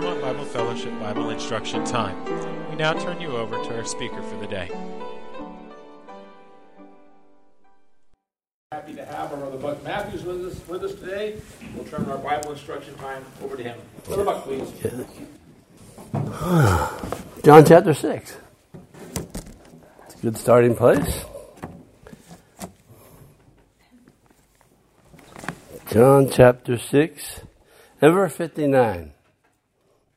Claremont Bible Fellowship Bible Instruction Time. We now turn you over to our speaker for the day. Happy to have our Brother Buck Matthews with us, with us today. We'll turn our Bible instruction time over to him. Brother Buck, please. John chapter 6. It's a good starting place. John chapter 6 and verse 59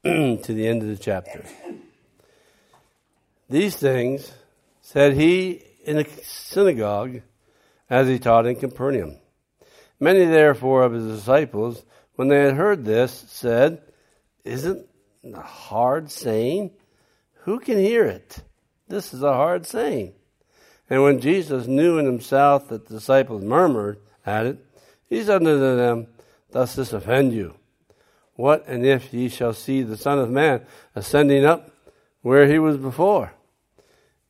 to the end of the chapter. These things said he in the synagogue as he taught in Capernaum. Many therefore of his disciples, when they had heard this, said, Isn't a hard saying? Who can hear it? This is a hard saying. And when Jesus knew in himself that the disciples murmured at it, he said unto them, Does this offend you? What and if ye shall see the Son of Man ascending up where he was before?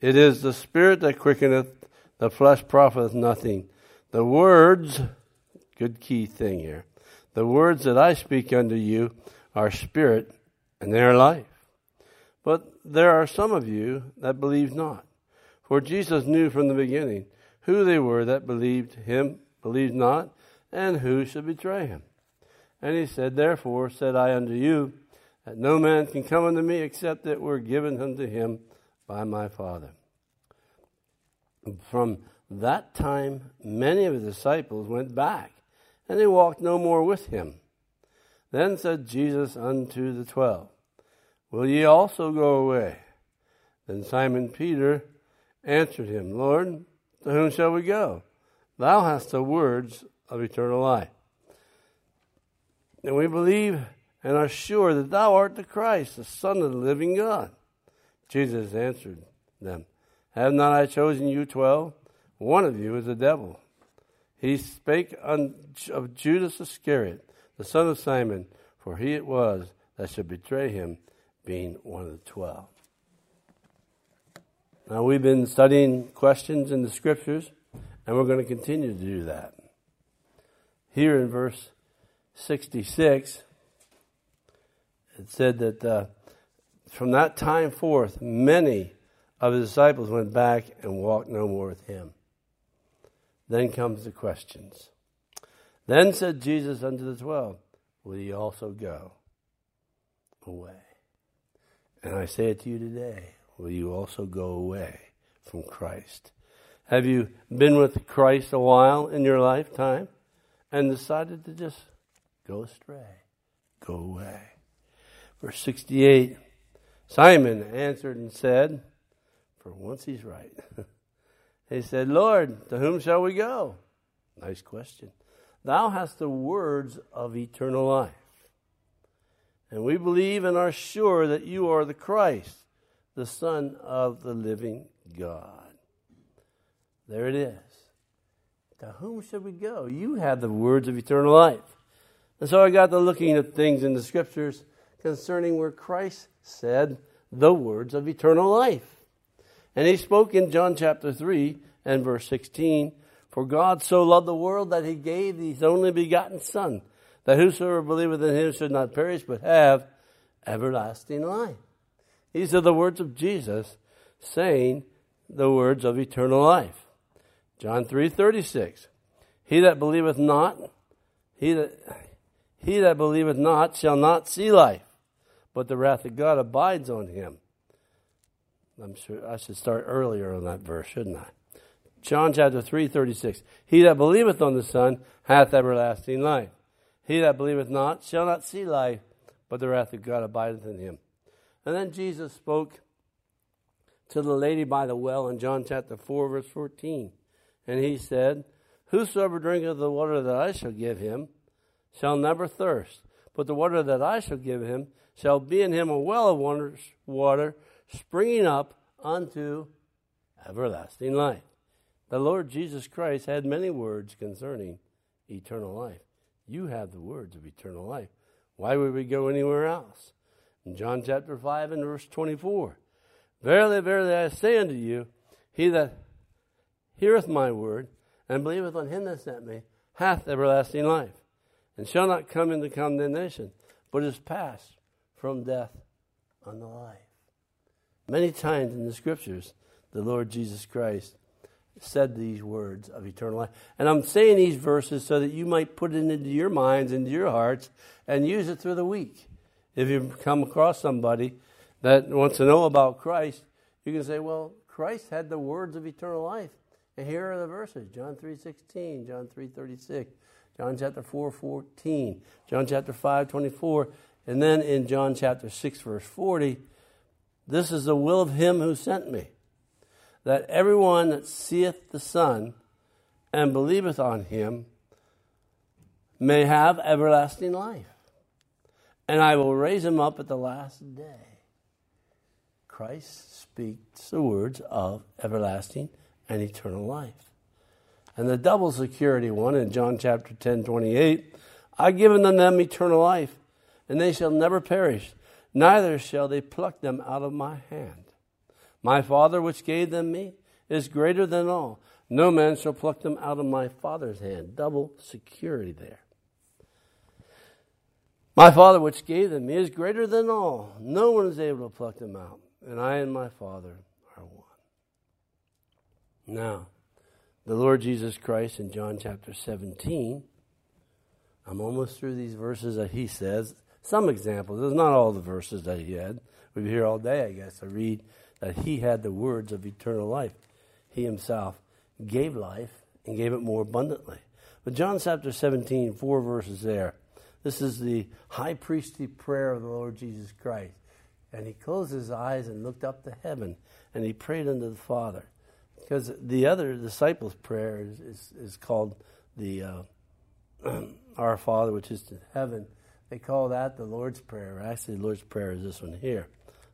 It is the Spirit that quickeneth, the flesh profiteth nothing. The words, good key thing here, the words that I speak unto you are spirit and they are life. But there are some of you that believe not. For Jesus knew from the beginning who they were that believed him, believed not, and who should betray him. And he said, Therefore said I unto you, that no man can come unto me except it were given unto him by my Father. From that time, many of his disciples went back, and they walked no more with him. Then said Jesus unto the twelve, Will ye also go away? Then Simon Peter answered him, Lord, to whom shall we go? Thou hast the words of eternal life. And we believe and are sure that thou art the Christ, the Son of the living God. Jesus answered them, Have not I chosen you twelve? One of you is a devil. He spake of Judas Iscariot, the son of Simon, for he it was that should betray him, being one of the twelve. Now, we've been studying questions in the scriptures, and we're going to continue to do that. Here in verse 66, it said that uh, from that time forth, many of his disciples went back and walked no more with him. Then comes the questions. Then said Jesus unto the twelve, Will ye also go away? And I say it to you today, will you also go away from Christ? Have you been with Christ a while in your lifetime and decided to just go astray, go away? Verse 68 Simon answered and said, For once he's right. he said, Lord, to whom shall we go? Nice question. Thou hast the words of eternal life. And we believe and are sure that you are the Christ, the Son of the living God. There it is. To whom should we go? You have the words of eternal life. And so I got to looking at things in the scriptures concerning where Christ said the words of eternal life. And he spoke in John chapter 3 and verse 16 For God so loved the world that he gave his only begotten Son that whosoever believeth in him should not perish, but have everlasting life. These are the words of Jesus saying the words of eternal life. John 3:36. He that believeth not, he that he that believeth not shall not see life, but the wrath of God abides on him. I'm sure I should start earlier on that verse, shouldn't I? John chapter 3, 36. He that believeth on the Son hath everlasting life. He that believeth not shall not see life, but the wrath of God abideth in him. And then Jesus spoke to the lady by the well in John chapter 4, verse 14. And he said, Whosoever drinketh the water that I shall give him shall never thirst, but the water that I shall give him shall be in him a well of water springing up unto everlasting life. The Lord Jesus Christ had many words concerning eternal life. You have the words of eternal life. Why would we go anywhere else? In John chapter 5 and verse 24 Verily, verily, I say unto you, he that heareth my word and believeth on him that sent me hath everlasting life, and shall not come into condemnation, but is passed from death unto life. Many times in the scriptures, the Lord Jesus Christ said these words of eternal life. And I'm saying these verses so that you might put it into your minds, into your hearts, and use it through the week. If you come across somebody that wants to know about Christ, you can say, well, Christ had the words of eternal life. And here are the verses John 3.16, John 3.36, John chapter 4, 14, John chapter 5, 24, and then in John chapter 6, verse 40, this is the will of him who sent me, that everyone that seeth the Son and believeth on him may have everlasting life. And I will raise him up at the last day. Christ speaks the words of everlasting and eternal life. And the double security one in John chapter 10, 28, I've given them eternal life, and they shall never perish, neither shall they pluck them out of my hand. My Father, which gave them me, is greater than all. No man shall pluck them out of my Father's hand. Double security there. My Father, which gave them me, is greater than all. No one is able to pluck them out. And I and my Father are one. Now, the Lord Jesus Christ in John chapter 17. I'm almost through these verses that he says. Some examples. There's not all the verses that he had. We'd be here all day, I guess, to read that he had the words of eternal life. He himself gave life and gave it more abundantly. But John chapter 17, four verses there. This is the high priestly prayer of the Lord Jesus Christ. And he closed his eyes and looked up to heaven and he prayed unto the Father. Because the other disciples' prayer is, is, is called the uh, Our Father, which is in heaven. They call that the Lord's Prayer. Actually, the Lord's Prayer is this one here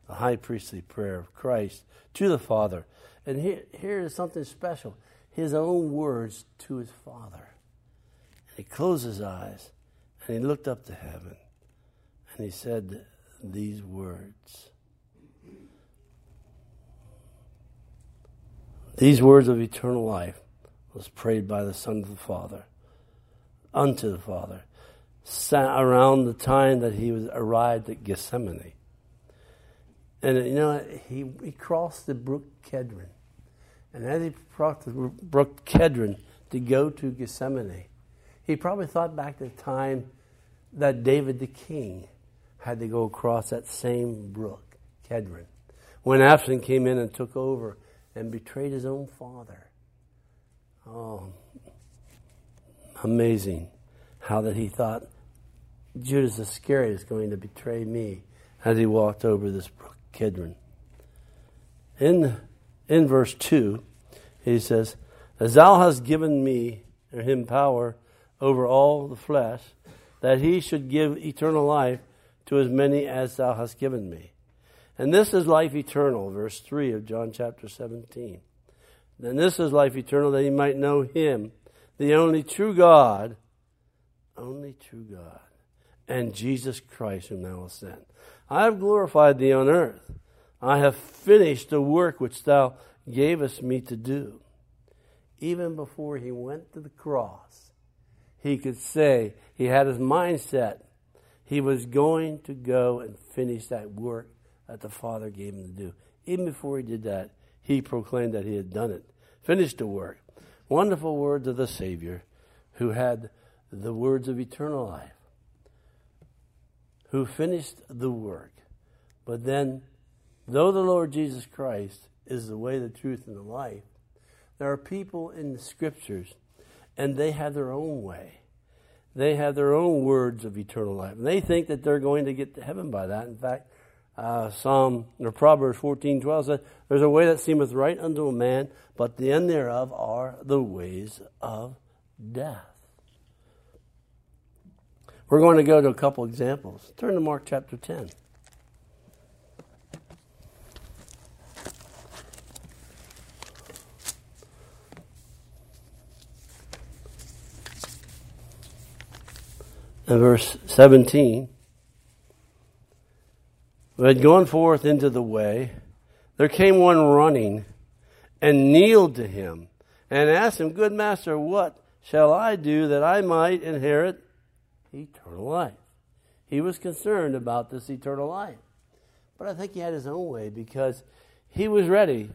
the high priestly prayer of Christ to the Father. And here, here is something special his own words to his Father. And he closed his eyes and he looked up to heaven and he said these words. These words of eternal life was prayed by the Son of the Father unto the Father around the time that he was arrived at Gethsemane. And you know, he, he crossed the brook Kedron. And as he crossed the brook Kedron to go to Gethsemane, he probably thought back to the time that David the king had to go across that same brook, Kedron, when Absalom came in and took over and betrayed his own father. Oh, amazing how that he thought Judas Iscariot is going to betray me as he walked over this brook Kedron. In, in verse 2, he says, As thou hast given me, or him, power over all the flesh, that he should give eternal life to as many as thou hast given me. And this is life eternal, verse 3 of John chapter 17. And this is life eternal, that he might know him, the only true God, only true God, and Jesus Christ whom thou hast sent. I have glorified thee on earth. I have finished the work which thou gavest me to do. Even before he went to the cross, he could say, he had his mindset. He was going to go and finish that work that the Father gave him to do. Even before he did that, he proclaimed that he had done it, finished the work. Wonderful words of the Savior who had the words of eternal life who finished the work. But then, though the Lord Jesus Christ is the way, the truth, and the life, there are people in the scriptures, and they have their own way. They have their own words of eternal life. And they think that they're going to get to heaven by that. In fact, uh, Psalm or Proverbs fourteen twelve says, There's a way that seemeth right unto a man, but the end thereof are the ways of death. We're going to go to a couple examples. Turn to Mark chapter 10. And verse 17. Who had gone forth into the way, there came one running and kneeled to him and asked him, Good master, what shall I do that I might inherit eternal life. He was concerned about this eternal life. But I think he had his own way because he was ready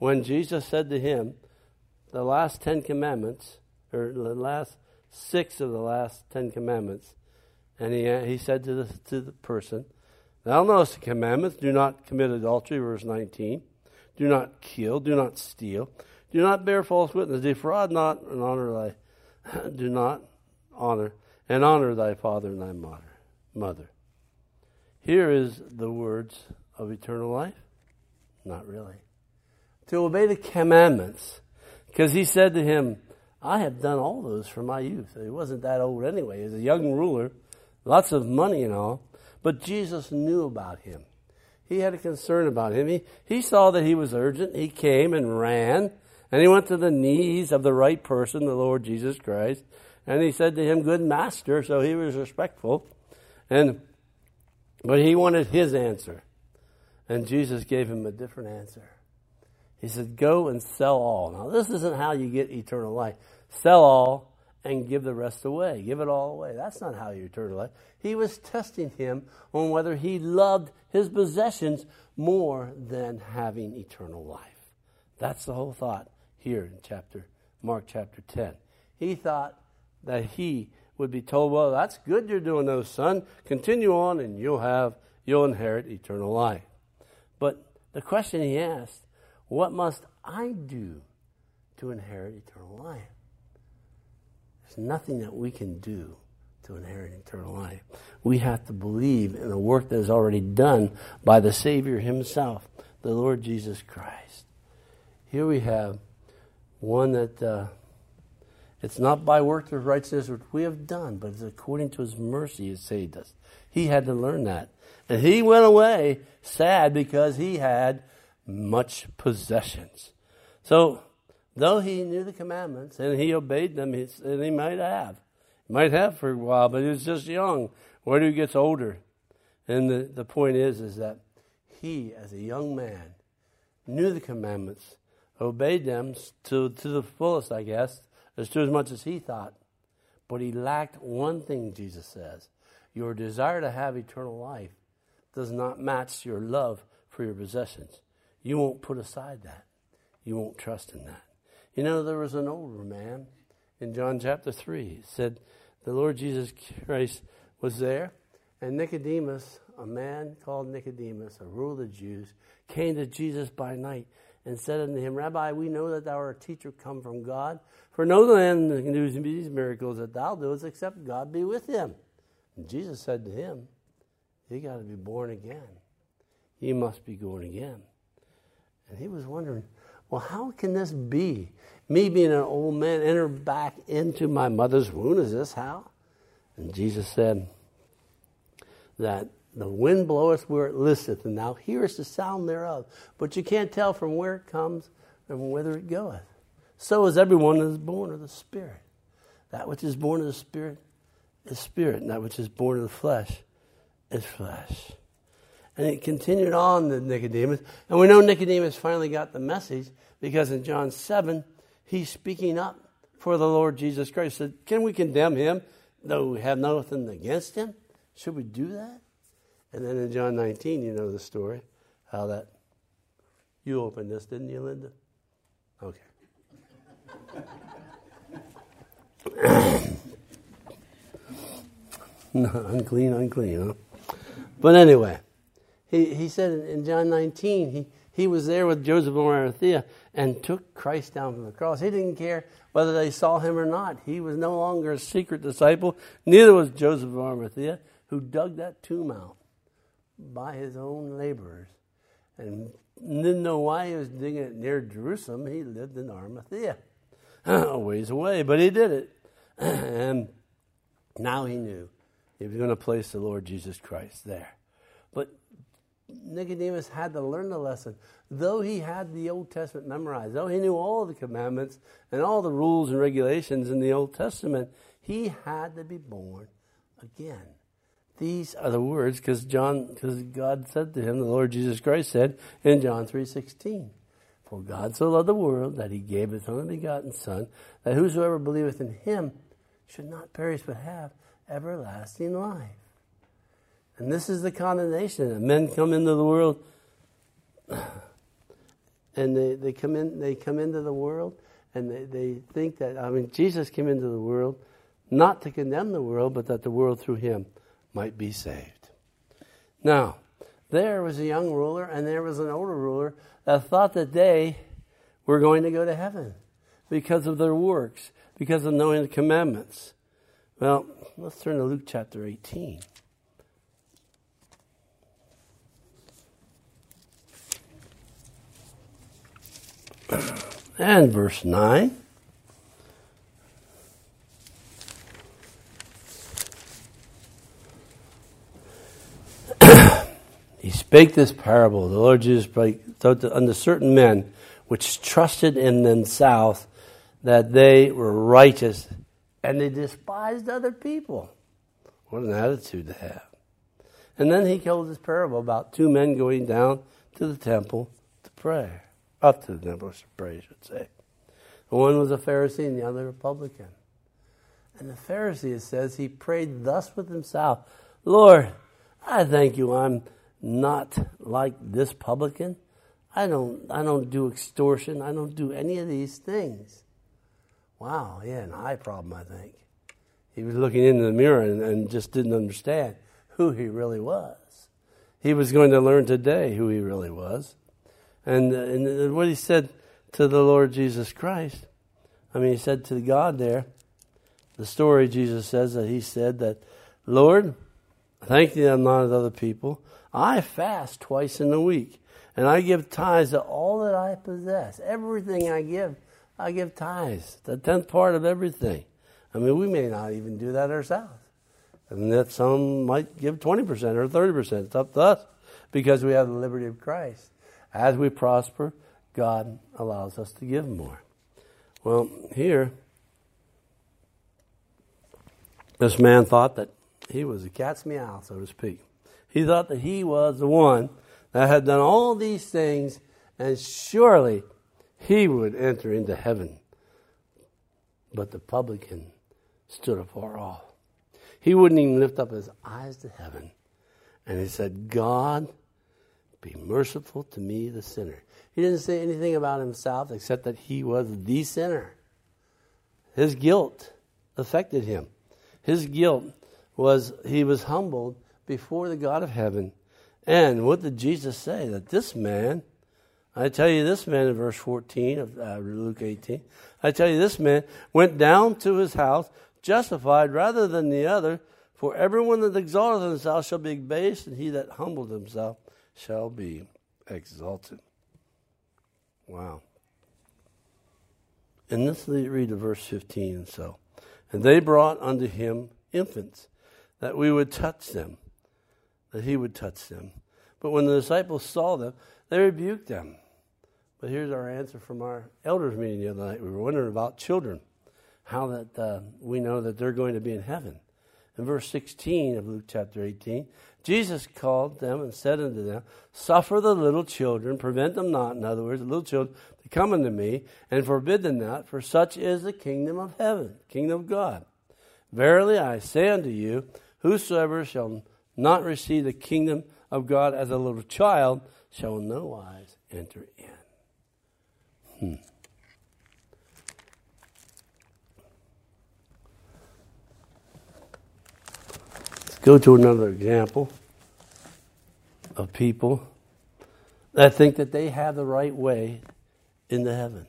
when Jesus said to him, the last Ten Commandments, or the last six of the last Ten Commandments, and he, he said to the, to the person, Thou knowest the commandments do not commit adultery, verse 19. Do not kill, do not steal, do not bear false witness, defraud not, and honor thy, do not honor, and honor thy father and thy mother. mother. Here is the words of eternal life? Not really. To obey the commandments. Because he said to him, I have done all those from my youth. He wasn't that old anyway. He was a young ruler, lots of money and all. But Jesus knew about him. He had a concern about him. He, he saw that he was urgent. He came and ran, and he went to the knees of the right person, the Lord Jesus Christ. And he said to him, Good master. So he was respectful. And but he wanted his answer. And Jesus gave him a different answer. He said, Go and sell all. Now, this isn't how you get eternal life. Sell all and give the rest away. Give it all away. That's not how you eternal life. He was testing him on whether he loved his possessions more than having eternal life. That's the whole thought here in chapter Mark chapter 10. He thought that he would be told, Well, that's good you're doing those, son. Continue on and you'll have you'll inherit eternal life. But the question he asked, What must I do to inherit eternal life? There's nothing that we can do to inherit eternal life. We have to believe in the work that is already done by the Savior Himself, the Lord Jesus Christ. Here we have one that uh, it's not by works of righteousness which we have done, but it's according to His mercy He saved us. He had to learn that. And he went away sad because he had much possessions. So Though he knew the commandments and he obeyed them, and he might have. He might have for a while, but he was just young. When he gets older. And the, the point is, is that he, as a young man, knew the commandments, obeyed them to, to the fullest, I guess, as to as much as he thought. But he lacked one thing, Jesus says. Your desire to have eternal life does not match your love for your possessions. You won't put aside that. You won't trust in that. You know, there was an older man in John chapter 3. It said the Lord Jesus Christ was there, and Nicodemus, a man called Nicodemus, a ruler of the Jews, came to Jesus by night and said unto him, Rabbi, we know that thou art a teacher come from God, for no man can do these miracles that thou doest except God be with him. And Jesus said to him, You got to be born again. You must be born again. And he was wondering, well, how can this be? Me being an old man, enter back into my mother's womb. Is this how? And Jesus said that the wind bloweth where it listeth, and thou hearest the sound thereof, but you can't tell from where it comes and whither it goeth. So is everyone that is born of the Spirit. That which is born of the Spirit is spirit, and that which is born of the flesh is flesh. And it continued on to Nicodemus. And we know Nicodemus finally got the message because in John 7, he's speaking up for the Lord Jesus Christ. He said, Can we condemn him though we have nothing against him? Should we do that? And then in John 19, you know the story, how that. You opened this, didn't you, Linda? Okay. unclean, unclean, huh? But anyway. He, he said in John 19, he, he was there with Joseph of Arimathea and took Christ down from the cross. He didn't care whether they saw him or not. He was no longer a secret disciple. Neither was Joseph of Arimathea, who dug that tomb out by his own laborers and didn't know why he was digging it near Jerusalem. He lived in Arimathea, a ways away, but he did it. and now he knew he was going to place the Lord Jesus Christ there. Nicodemus had to learn the lesson. Though he had the Old Testament memorized, though he knew all the commandments and all the rules and regulations in the Old Testament, he had to be born again. These are the words because John, because God said to him, the Lord Jesus Christ said in John three sixteen, "For God so loved the world that He gave His only begotten Son, that whosoever believeth in Him should not perish but have everlasting life." And this is the condemnation. Men come into the world and they, they come in they come into the world and they, they think that I mean Jesus came into the world not to condemn the world, but that the world through him might be saved. Now, there was a young ruler and there was an older ruler that thought that they were going to go to heaven because of their works, because of knowing the commandments. Well, let's turn to Luke chapter 18. And verse 9. he spake this parable. The Lord Jesus spake unto certain men which trusted in themselves that they were righteous and they despised other people. What an attitude to have. And then he told this parable about two men going down to the temple to pray. Up to the temple I should say. One was a Pharisee and the other a publican. And the Pharisee, says, he prayed thus with himself Lord, I thank you I'm not like this publican. I don't, I don't do extortion. I don't do any of these things. Wow, he had an eye problem, I think. He was looking into the mirror and, and just didn't understand who he really was. He was going to learn today who he really was. And, and what he said to the Lord Jesus Christ, I mean, he said to God there, the story Jesus says that he said that, Lord, thank thee I'm not as other people. I fast twice in the week, and I give tithes of all that I possess. Everything I give, I give tithes, the tenth part of everything. I mean, we may not even do that ourselves. And that some might give 20% or 30%. It's up to us because we have the liberty of Christ. As we prosper, God allows us to give more. Well, here, this man thought that he was a cat's meow, so to speak. He thought that he was the one that had done all these things, and surely he would enter into heaven. But the publican stood afar off. He wouldn't even lift up his eyes to heaven. And he said, God, be merciful to me, the sinner. He didn't say anything about himself except that he was the sinner. His guilt affected him. His guilt was he was humbled before the God of heaven. And what did Jesus say? That this man, I tell you, this man in verse 14 of uh, Luke 18, I tell you, this man went down to his house justified rather than the other. For everyone that exalteth himself shall be abased, and he that humbled himself shall be exalted. Wow. And let's read to verse 15 and so. And they brought unto him infants, that we would touch them, that he would touch them. But when the disciples saw them, they rebuked them. But here's our answer from our elders meeting the other night. We were wondering about children, how that uh, we know that they're going to be in heaven. In verse 16 of Luke chapter 18, Jesus called them and said unto them, Suffer the little children, prevent them not, in other words, the little children, to come unto me, and forbid them not, for such is the kingdom of heaven, kingdom of God. Verily I say unto you, whosoever shall not receive the kingdom of God as a little child shall in no wise enter in. Hmm. Go to another example of people that think that they have the right way into heaven.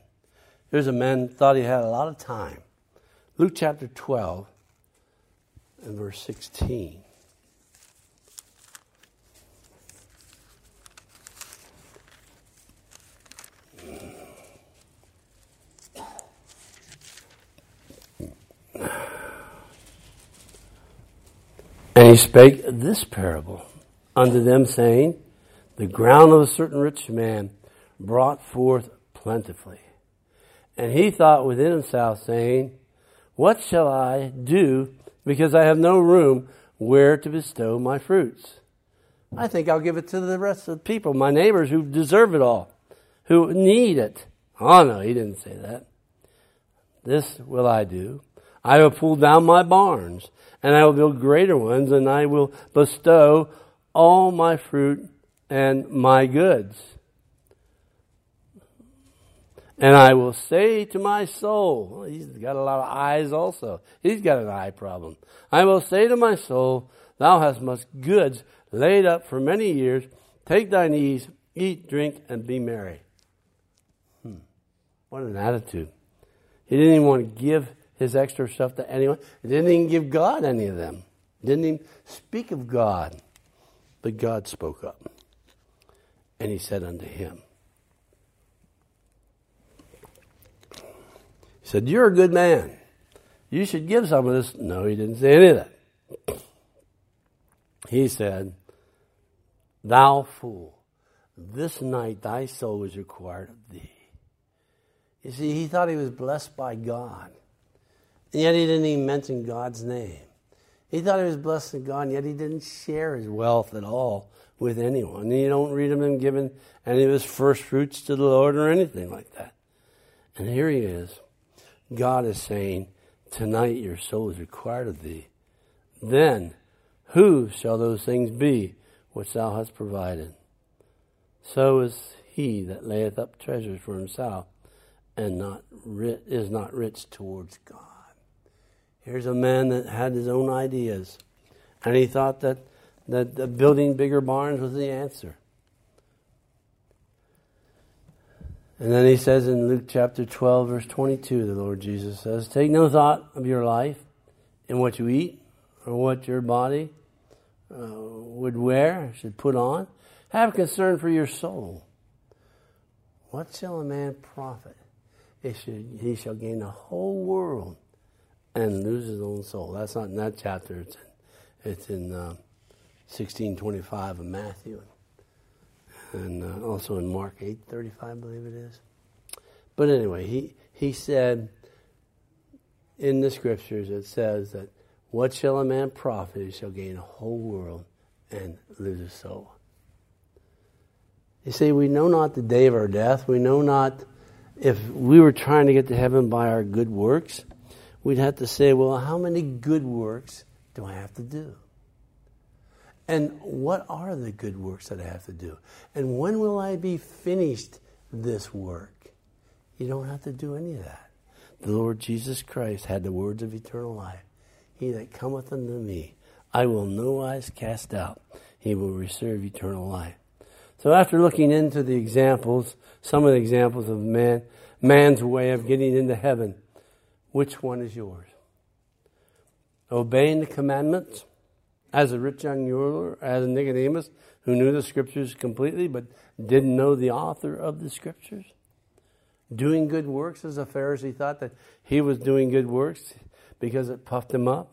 Here's a man thought he had a lot of time. Luke chapter 12 and verse 16. And he spake this parable unto them, saying, The ground of a certain rich man brought forth plentifully. And he thought within himself, saying, What shall I do, because I have no room where to bestow my fruits? I think I'll give it to the rest of the people, my neighbors who deserve it all, who need it. Oh no, he didn't say that. This will I do. I will pull down my barns, and I will build greater ones, and I will bestow all my fruit and my goods. And I will say to my soul, he's got a lot of eyes also. He's got an eye problem. I will say to my soul, Thou hast much goods laid up for many years. Take thine ease, eat, drink, and be merry. Hmm. What an attitude. He didn't even want to give his extra stuff to anyone. He didn't even give God any of them. He didn't even speak of God. But God spoke up. And he said unto him, He said, You're a good man. You should give some of this. No, he didn't say any of that. He said, Thou fool, this night thy soul is required of thee. You see, he thought he was blessed by God. And yet he didn't even mention God's name. He thought he was blessed by God, and yet he didn't share his wealth at all with anyone. And you don't read him giving any of his first fruits to the Lord or anything like that. And here he is. God is saying, Tonight your soul is required of thee. Then who shall those things be which thou hast provided? So is he that layeth up treasures for himself and not is not rich towards God. Here's a man that had his own ideas, and he thought that, that building bigger barns was the answer. And then he says in Luke chapter 12, verse 22, the Lord Jesus says, Take no thought of your life in what you eat or what your body uh, would wear, should put on. Have concern for your soul. What shall a man profit if he shall gain the whole world and lose his own soul? That's not in that chapter. It's in, it's in uh, 1625 of Matthew and uh, also in Mark 8:35, I believe it is. But anyway, he he said in the scriptures it says that what shall a man profit he shall gain a whole world and lose his soul. You see, we know not the day of our death. We know not if we were trying to get to heaven by our good works. We'd have to say, well, how many good works do I have to do? And what are the good works that I have to do? And when will I be finished this work? You don't have to do any of that. The Lord Jesus Christ had the words of eternal life. He that cometh unto me, I will no wise cast out. He will receive eternal life. So after looking into the examples, some of the examples of man, man's way of getting into heaven, which one is yours? Obeying the commandments? as a rich young ruler, as a Nicodemus, who knew the scriptures completely but didn't know the author of the scriptures. Doing good works as a Pharisee thought that he was doing good works because it puffed him up.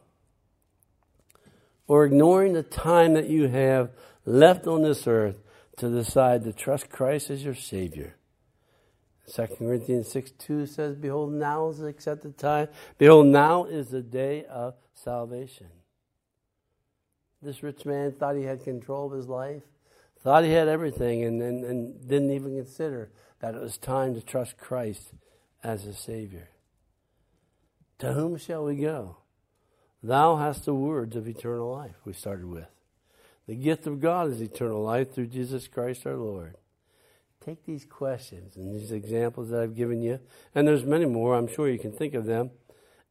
Or ignoring the time that you have left on this earth to decide to trust Christ as your Savior. 2 Corinthians 6 2 says, Behold, now is the accepted time. Behold, now is the day of salvation. This rich man thought he had control of his life, thought he had everything, and, and, and didn't even consider that it was time to trust Christ as a Savior. To whom shall we go? Thou hast the words of eternal life, we started with. The gift of God is eternal life through Jesus Christ our Lord. Take these questions and these examples that I've given you, and there's many more, I'm sure you can think of them,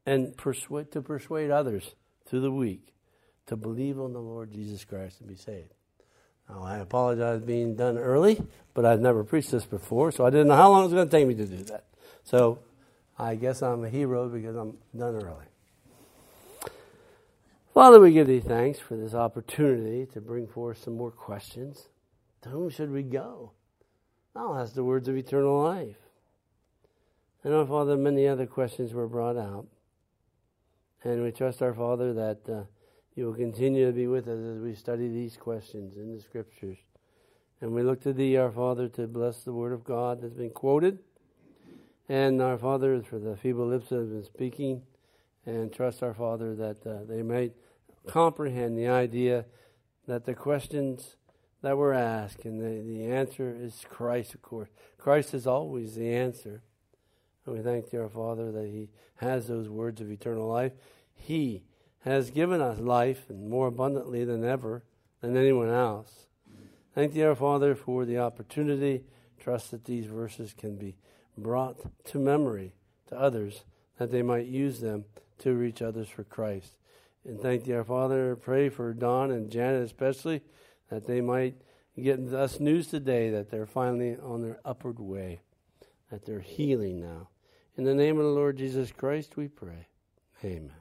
and persuade, to persuade others through the week to believe on the Lord Jesus Christ and be saved. Now, I apologize being done early, but I've never preached this before, so I didn't know how long it was going to take me to do that. So I guess I'm a hero because I'm done early. Father, we give thee thanks for this opportunity to bring forth some more questions. To whom should we go? I'll ask the words of eternal life. And our Father, many other questions were brought out. And we trust our Father that uh, you will continue to be with us as we study these questions in the scriptures. And we look to Thee, our Father, to bless the word of God that's been quoted. And our Father, for the feeble lips that have been speaking. And trust our Father that uh, they may comprehend the idea that the questions that we're asked and the, the answer is Christ, of course. Christ is always the answer. And we thank our Father, that He has those words of eternal life. He has given us life, and more abundantly than ever, than anyone else. Thank Thee, our Father, for the opportunity. Trust that these verses can be brought to memory to others, that they might use them to reach others for Christ. And thank Thee, our Father. Pray for Don and Janet especially, that they might get us news today that they're finally on their upward way, that they're healing now. In the name of the Lord Jesus Christ, we pray. Amen.